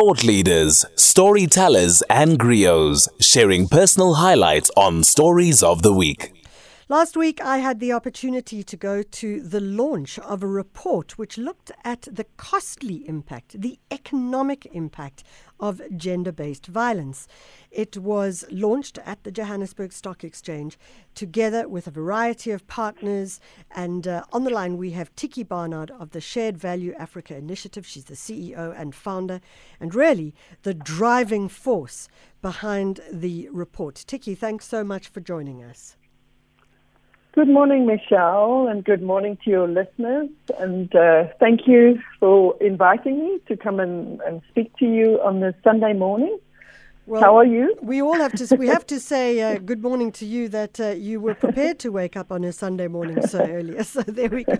Thought leaders, storytellers, and griots sharing personal highlights on Stories of the Week. Last week, I had the opportunity to go to the launch of a report which looked at the costly impact, the economic impact of gender based violence. It was launched at the Johannesburg Stock Exchange together with a variety of partners. And uh, on the line, we have Tiekie Barnard of the Shared Value Africa Initiative. She's the CEO and founder, and really the driving force behind the report. Tiekie, thanks so much for joining us. Good morning, Michelle, and good morning to your listeners. And uh, thank you for inviting me to come and, and speak to you on this Sunday morning. Well, How are you? We all have to. We have to say uh, good morning to you. That uh, you were prepared to wake up on a Sunday morning so early. So there we go.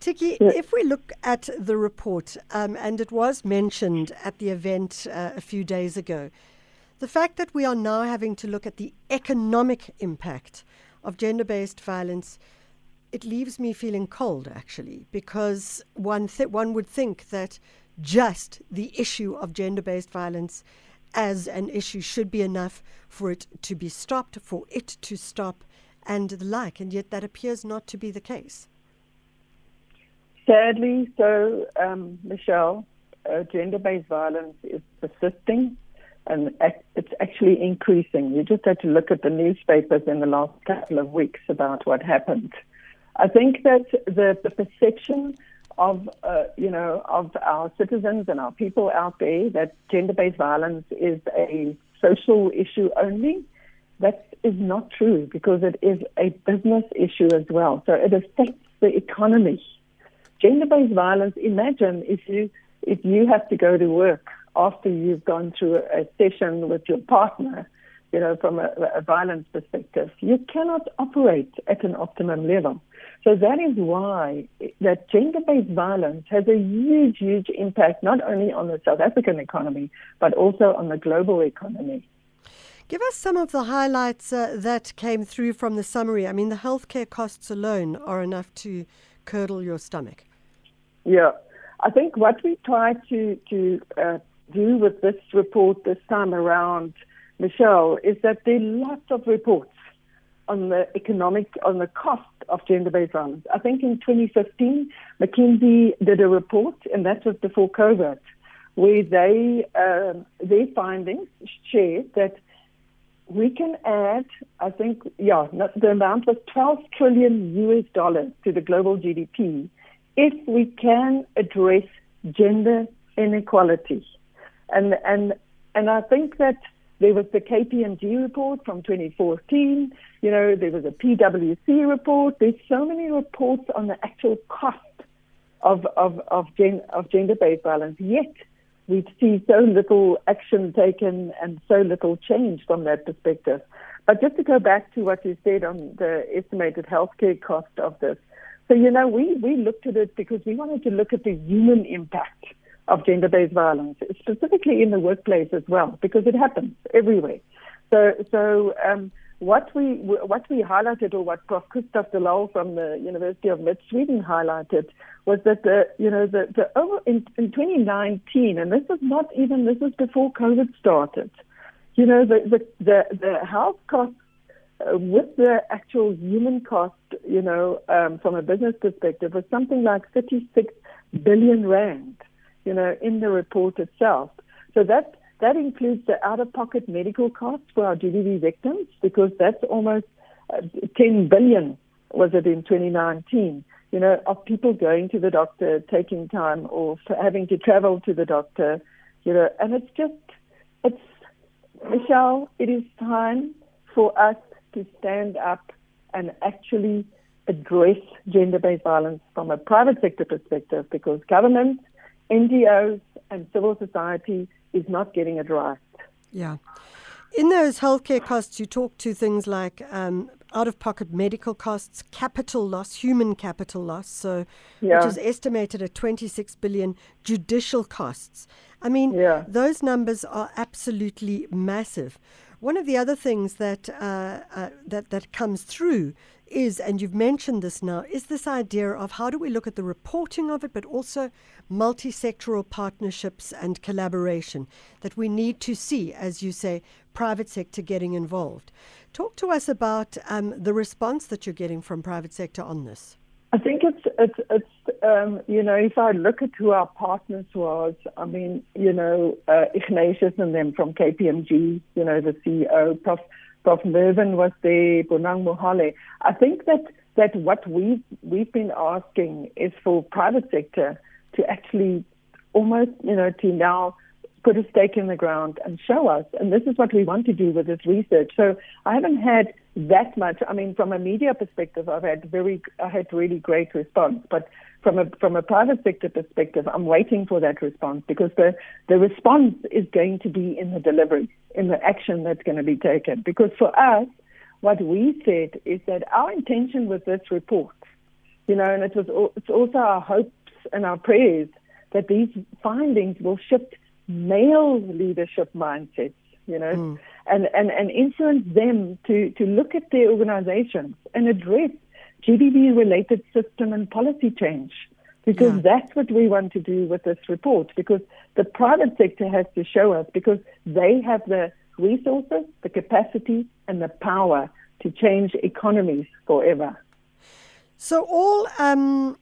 Tiekie, if we look at the report, um, and it was mentioned at the event uh, a few days ago, the fact that we are now having to look at the economic impact of gender based violence, it leaves me feeling cold actually, because one, th- one would think that just the issue of gender based violence as an issue should be enough for it to be stopped, for it to stop, and the like, and yet that appears not to be the case. Sadly, so, um, Michelle, uh, gender based violence is persisting and it's actually increasing. You just had to look at the newspapers in the last couple of weeks about what happened. I think that the, the perception of uh, you know of our citizens and our people out there that gender-based violence is a social issue only. That is not true because it is a business issue as well. So it affects the economy. Gender-based violence. Imagine if you if you have to go to work after you've gone through a session with your partner, you know, from a, a violence perspective, you cannot operate at an optimum level. So that is why that gender-based violence has a huge, huge impact not only on the South African economy but also on the global economy. Give us some of the highlights uh, that came through from the summary. I mean, the healthcare costs alone are enough to curdle your stomach. Yeah, I think what we try to to uh, do with this report this time around, Michelle, is that there are lots of reports on the economic, on the cost of gender-based violence. I think in 2015, McKinsey did a report, and that was before COVID, where they um, their findings shared that we can add, I think, yeah, the amount was 12 trillion US dollars to the global GDP if we can address gender inequality. And and and I think that there was the KPMG report from 2014. You know, there was a PwC report. There's so many reports on the actual cost of of of, gen, of gender-based violence. Yet we see so little action taken and so little change from that perspective. But just to go back to what you said on the estimated healthcare cost of this. So, you know, we, we looked at it because we wanted to look at the human impact of gender-based violence, specifically in the workplace as well, because it happens everywhere. So, so um, what we what we highlighted, or what Prof. Christoph de Laal from the University of Mid Sweden highlighted, was that the you know the the over in, in 2019, and this is not even this is before COVID started. You know the the the, the health costs uh, with the actual human cost, you know, um, from a business perspective, was something like 36 billion rand you know, in the report itself. So that that includes the out-of-pocket medical costs for our GBV victims because that's almost uh, 10 billion was it in 2019. You know, of people going to the doctor, taking time, or having to travel to the doctor. You know, and it's just, it's Michelle. It is time for us to stand up and actually address gender-based violence from a private sector perspective because government NGOs and civil society is not getting it right. Yeah. In those healthcare costs, you talk to things like um, out of pocket medical costs, capital loss, human capital loss, so yeah. which is estimated at 26 billion, judicial costs. I mean, yeah. those numbers are absolutely massive. One of the other things that uh, uh, that that comes through is, and you've mentioned this now, is this idea of how do we look at the reporting of it, but also multi-sectoral partnerships and collaboration that we need to see, as you say, private sector getting involved. Talk to us about um, the response that you're getting from private sector on this. I think it's it's it's um, you know if I look at who our partners was, I mean you know uh, Ignatius and them from KPMG, you know the CEO, Prof. Prof. Mervyn was there, Bonang Mohale. I think that that what we we've been asking is for private sector to actually almost you know to now put a stake in the ground and show us. And this is what we want to do with this research. So I haven't had that much. I mean, from a media perspective, I've had very, I had really great response. But from a from a private sector perspective, I'm waiting for that response because the the response is going to be in the delivery, in the action that's going to be taken. Because for us, what we said is that our intention with this report, you know, and it was it's also our hopes and our prayers that these findings will shift male leadership mindsets, you know, mm. And, and, and influence them to, to look at their organizations and address GBV related system and policy change. Because yeah. that's what we want to do with this report. Because the private sector has to show us because they have the resources, the capacity, and the power to change economies forever. So all um,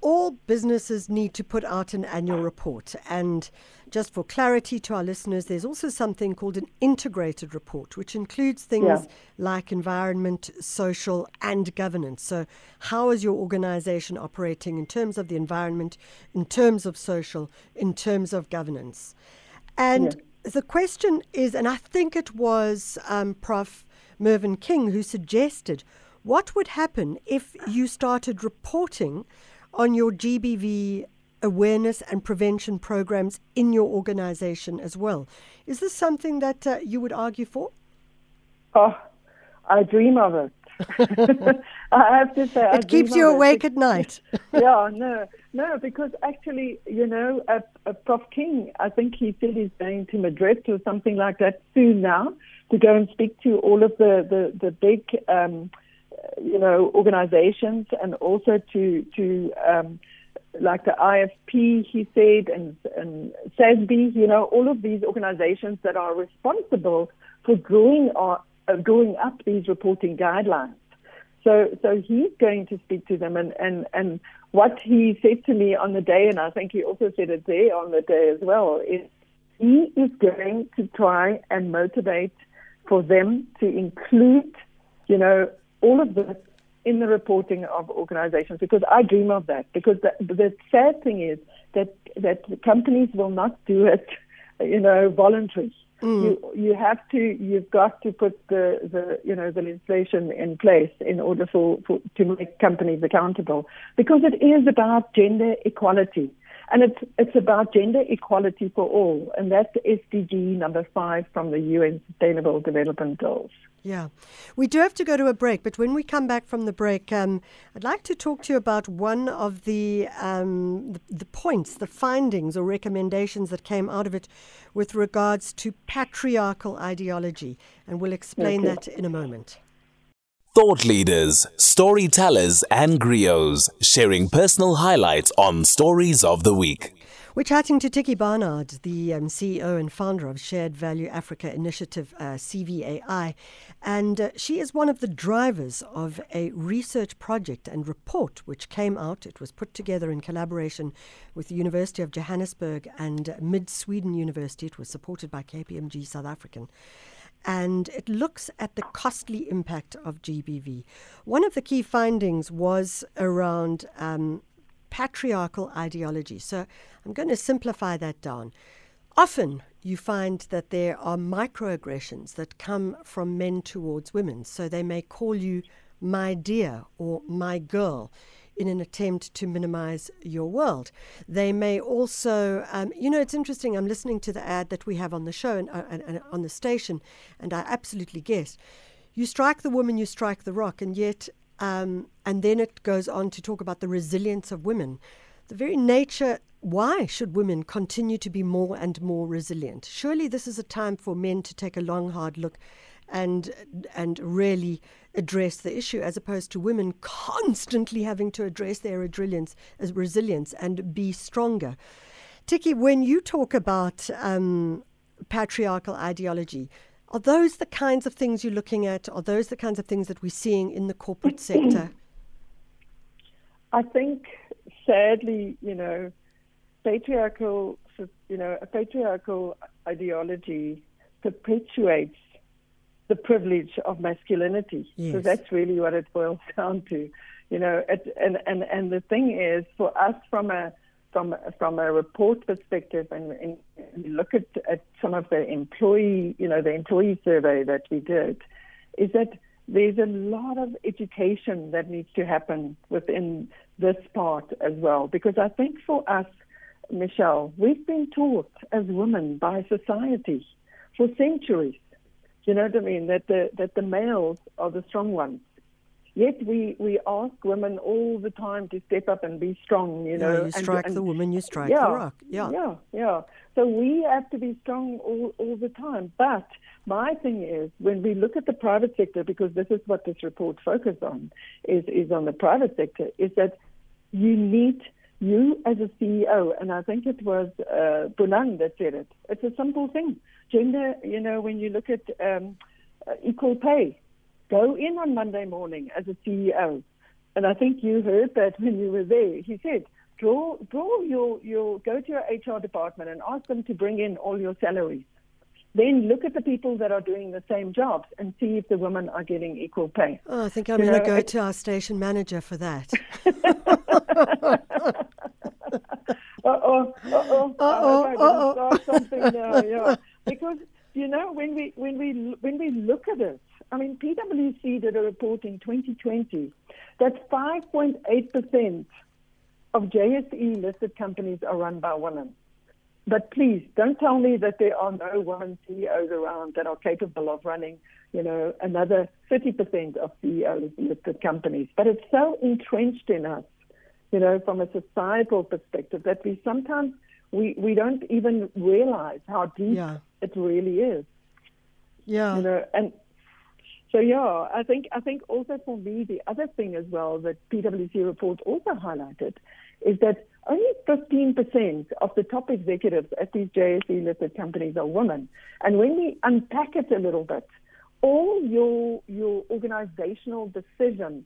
all businesses need to put out an annual report. And just for clarity to our listeners, there's also something called an integrated report, which includes things yeah. like environment, social, and governance. So, how is your organization operating in terms of the environment, in terms of social, in terms of governance? And yeah. the question is, and I think it was um, Prof. Mervyn King who suggested, what would happen if you started reporting on your GBV awareness and prevention programs in your organization as well. Is this something that uh, you would argue for? Oh, I dream of it. I have to say, it keeps you awake it. at night. yeah, no, no, because actually, you know, uh, uh, Prof. King, I think he said he's going to Madrid or something like that soon now to go and speak to all of the the the big. Um, you know, organizations and also to to um, like the IFP, he said, and, and SASB, you know, all of these organizations that are responsible for drawing, uh, drawing up these reporting guidelines. So, so he's going to speak to them, and, and, and what he said to me on the day, and I think he also said it there on the day as well, is he is going to try and motivate for them to include, you know, all of this in the reporting of organizations because I dream of that. Because the, the sad thing is that that companies will not do it, you know, voluntary. Mm. You you have to you've got to put the, the you know the legislation in place in order for, for to make companies accountable because it is about gender equality. And it's it's about gender equality for all, and that's SDG number five from the UN Sustainable Development Goals. Yeah, we do have to go to a break, but when we come back from the break, um, I'd like to talk to you about one of the, um, the, the points, the findings or recommendations that came out of it with regards to patriarchal ideology, and we'll explain that in a moment. Thought leaders, storytellers, and griots sharing personal highlights on Stories of the Week. We're chatting to Tiekie Barnard, the um, CEO and founder of Shared Value Africa Initiative, uh, CVAI. And uh, she is one of the drivers of a research project and report which came out. It was put together in collaboration with the University of Johannesburg and Mid Sweden University. It was supported by KPMG South African and it looks at the costly impact of GBV. One of the key findings was around um, patriarchal ideology. So I'm going to simplify that down. Often you find that there are microaggressions that come from men towards women. So they may call you my dear or my girl in an attempt to minimize your world. They may also, um, you know, it's interesting. I'm listening to the ad that we have on the show and, uh, and, and on the station, and I absolutely guess you strike the woman, you strike the rock, and yet, um, and then it goes on to talk about the resilience of women. The very nature why should women continue to be more and more resilient? Surely this is a time for men to take a long, hard look and and really address the issue, as opposed to women constantly having to address their resilience, resilience and be stronger. Tiekie, when you talk about um, patriarchal ideology, are those the kinds of things you're looking at? Are those the kinds of things that we're seeing in the corporate sector? I think, sadly, you know, patriarchal, you know, a patriarchal ideology perpetuates the privilege of masculinity. Yes. So that's really what it boils down to, you know. It, and and and the thing is, for us, from a from from a report perspective, and, and look at, at some of the employee, you know, the employee survey that we did, is that there's a lot of education that needs to happen within this part as well. Because I think for us, Michelle, we've been taught as women by society for centuries. You know what I mean? That the that the males are the strong ones. Yet we, we ask women all the time to step up and be strong, you know. Yeah, you strike and, the woman, you strike yeah, the rock. Yeah. Yeah, yeah. So we have to be strong all, all the time. But my thing is, when we look at the private sector, because this is what this report focuses on, is, is on the private sector, is that you need you as a CEO, and I think it was uh, Bulang that said it. It's a simple thing. Gender, you know, when you look at um, uh, equal pay, go in on Monday morning as a CEO. And I think you heard that when you were there. He said, draw, draw your, your, go to your HR department and ask them to bring in all your salaries. Then look at the people that are doing the same jobs and see if the women are getting equal pay. Oh, I think I'm going to go to our station manager for that. Uh-oh, I hope I didn't start something now, yeah. Because, you know, when we, when we, when we look at it, I mean, PwC did a report in 2020 that 5.8% of JSE listed companies are run by women. But please don't tell me that there are no women CEOs around that are capable of running, you know, another 30% of CEOs listed companies. But it's so entrenched in us, you know, from a societal perspective that we sometimes we, we don't even realize how deep Yeah. It really is. Yeah. You know, and so yeah, I think I think also for me the other thing as well that PwC report also highlighted is that only 15% of the top executives at these JSE listed companies are women. And when we unpack it a little bit, all your your organizational decisions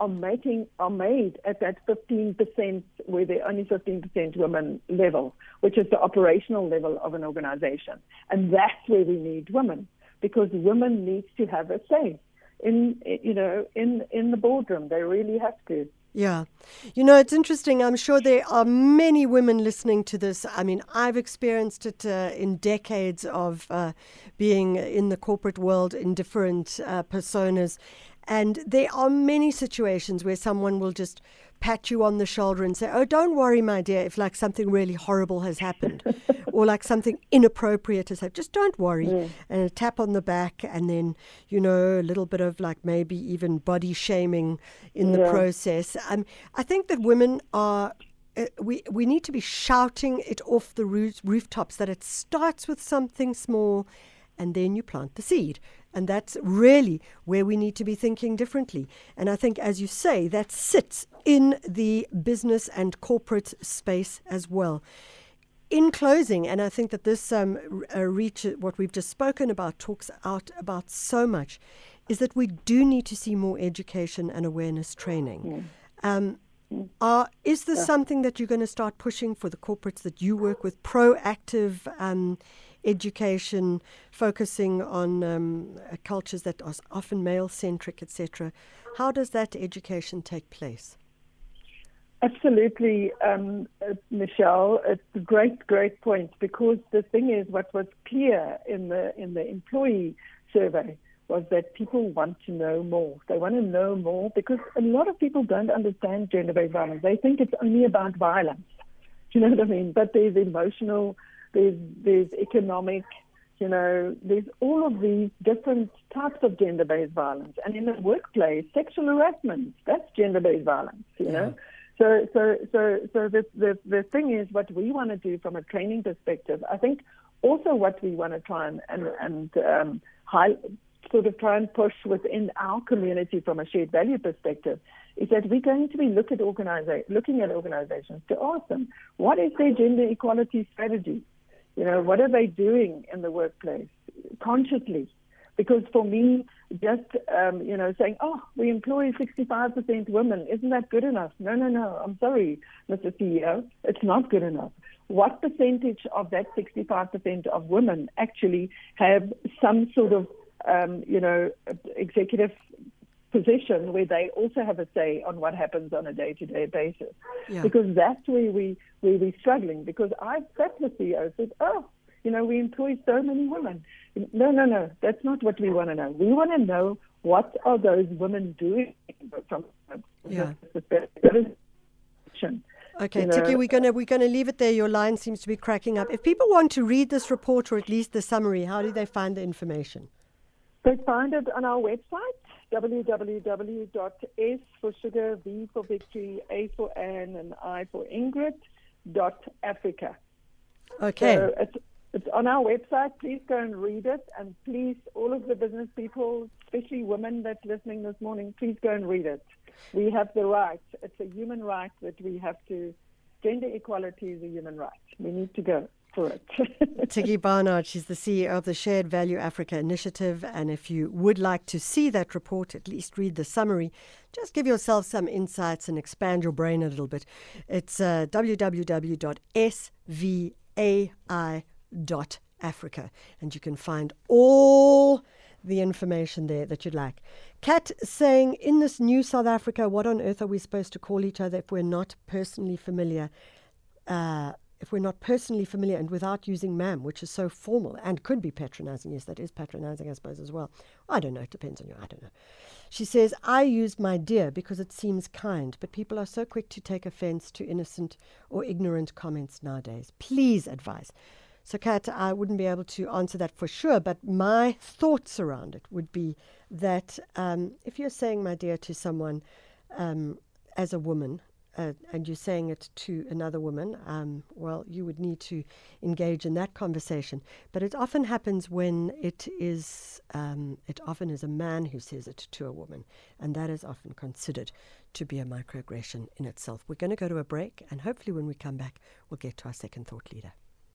are making are made at that 15% where they're only 15% women level, which is the operational level of an organization. And that's where we need women because women need to have a say in you know in in the boardroom. They really have to. Yeah. You know, it's interesting. I'm sure there are many women listening to this. I mean, I've experienced it uh, in decades of uh, being in the corporate world in different uh, personas. And there are many situations where someone will just pat you on the shoulder and say, Oh, don't worry, my dear, if like something really horrible has happened or like something inappropriate has happened. Just don't worry. And a tap on the back, and then, you know, a little bit of like maybe even body shaming in the process. Um, I think that women are. Uh, we we need to be shouting it off the roof, rooftops that it starts with something small, and then you plant the seed, and that's really where we need to be thinking differently. And I think, as you say, that sits in the business and corporate space as well. In closing, and I think that this um, uh, reach, what we've just spoken about, talks out about so much, is that we do need to see more education and awareness training. Um, are, is this something that you're going to start pushing for the corporates that you work with? Proactive um, education, focusing on um, uh, cultures that are often male centric, etc. How does that education take place? Absolutely, um, uh, Michelle. It's a great, great point because the thing is, what was clear in the in the employee survey was that people want to know more. They want to know more because a lot of people don't understand gender-based violence. They think it's only about violence. Do you know what I mean? But there's emotional, there's there's economic, you know, there's all of these different types of gender-based violence. And in the workplace, sexual harassment, that's gender-based violence, you know. So, so, so, so the, the, the thing is, what we want to do from a training perspective, I think also what we want to try and, and, and um, high, sort of try and push within our community from a shared value perspective is that we're going to be look at organiza- looking at organizations to ask them, what is their gender equality strategy? You know, what are they doing in the workplace consciously? Because for me, just um, you know saying, "Oh, we employ 65% women," isn't that good enough? No, no, no. I'm sorry, Mr. CEO, it's not good enough. What percentage of that 65% of women actually have some sort of um, you know executive position where they also have a say on what happens on a day-to-day basis? Yeah. Because that's where we where we're struggling. Because I've sat with CEOs said, "Oh." You know, we employ so many women. No, no, no. That's not what we want to know. We want to know what are those women doing from yeah. Okay, you know, Tiekie, we're gonna we're gonna leave it there. Your line seems to be cracking up. If people want to read this report or at least the summary, how do they find the information? They find it on our website www.s for sugar, V for victory, A for Anne, and I for Ingrid dot Africa. Okay. So it's it's on our website. Please go and read it. And please, all of the business people, especially women that's listening this morning, please go and read it. We have the right. It's a human right that we have to. Gender equality is a human right. We need to go Tiekie Barnard, she's the CEO of the Shared Value Africa Initiative. And if you would like to see that report, at least read the summary. Just give yourself some insights and expand your brain a little bit. It's uh, www.svai.com dot Africa, and you can find all the information there that you'd like. Kat saying, in this new South Africa, what on earth are we supposed to call each other if we're not personally familiar? Uh, if we're not personally familiar and without using ma'am, which is so formal and could be patronizing. Yes, that is patronizing, I suppose, as well. I don't know. It depends on you. I don't know. She says, I use my dear because it seems kind, but people are so quick to take offense to innocent or ignorant comments nowadays. Please advise. So, Kat, I wouldn't be able to answer that for sure, but my thoughts around it would be that um, if you're saying, my dear, to someone um, as a woman, uh, and you're saying it to another woman, um, well, you would need to engage in that conversation. But it often happens when it is, um, it often is a man who says it to a woman, and that is often considered to be a microaggression in itself. We're going to go to a break, and hopefully, when we come back, we'll get to our second thought leader.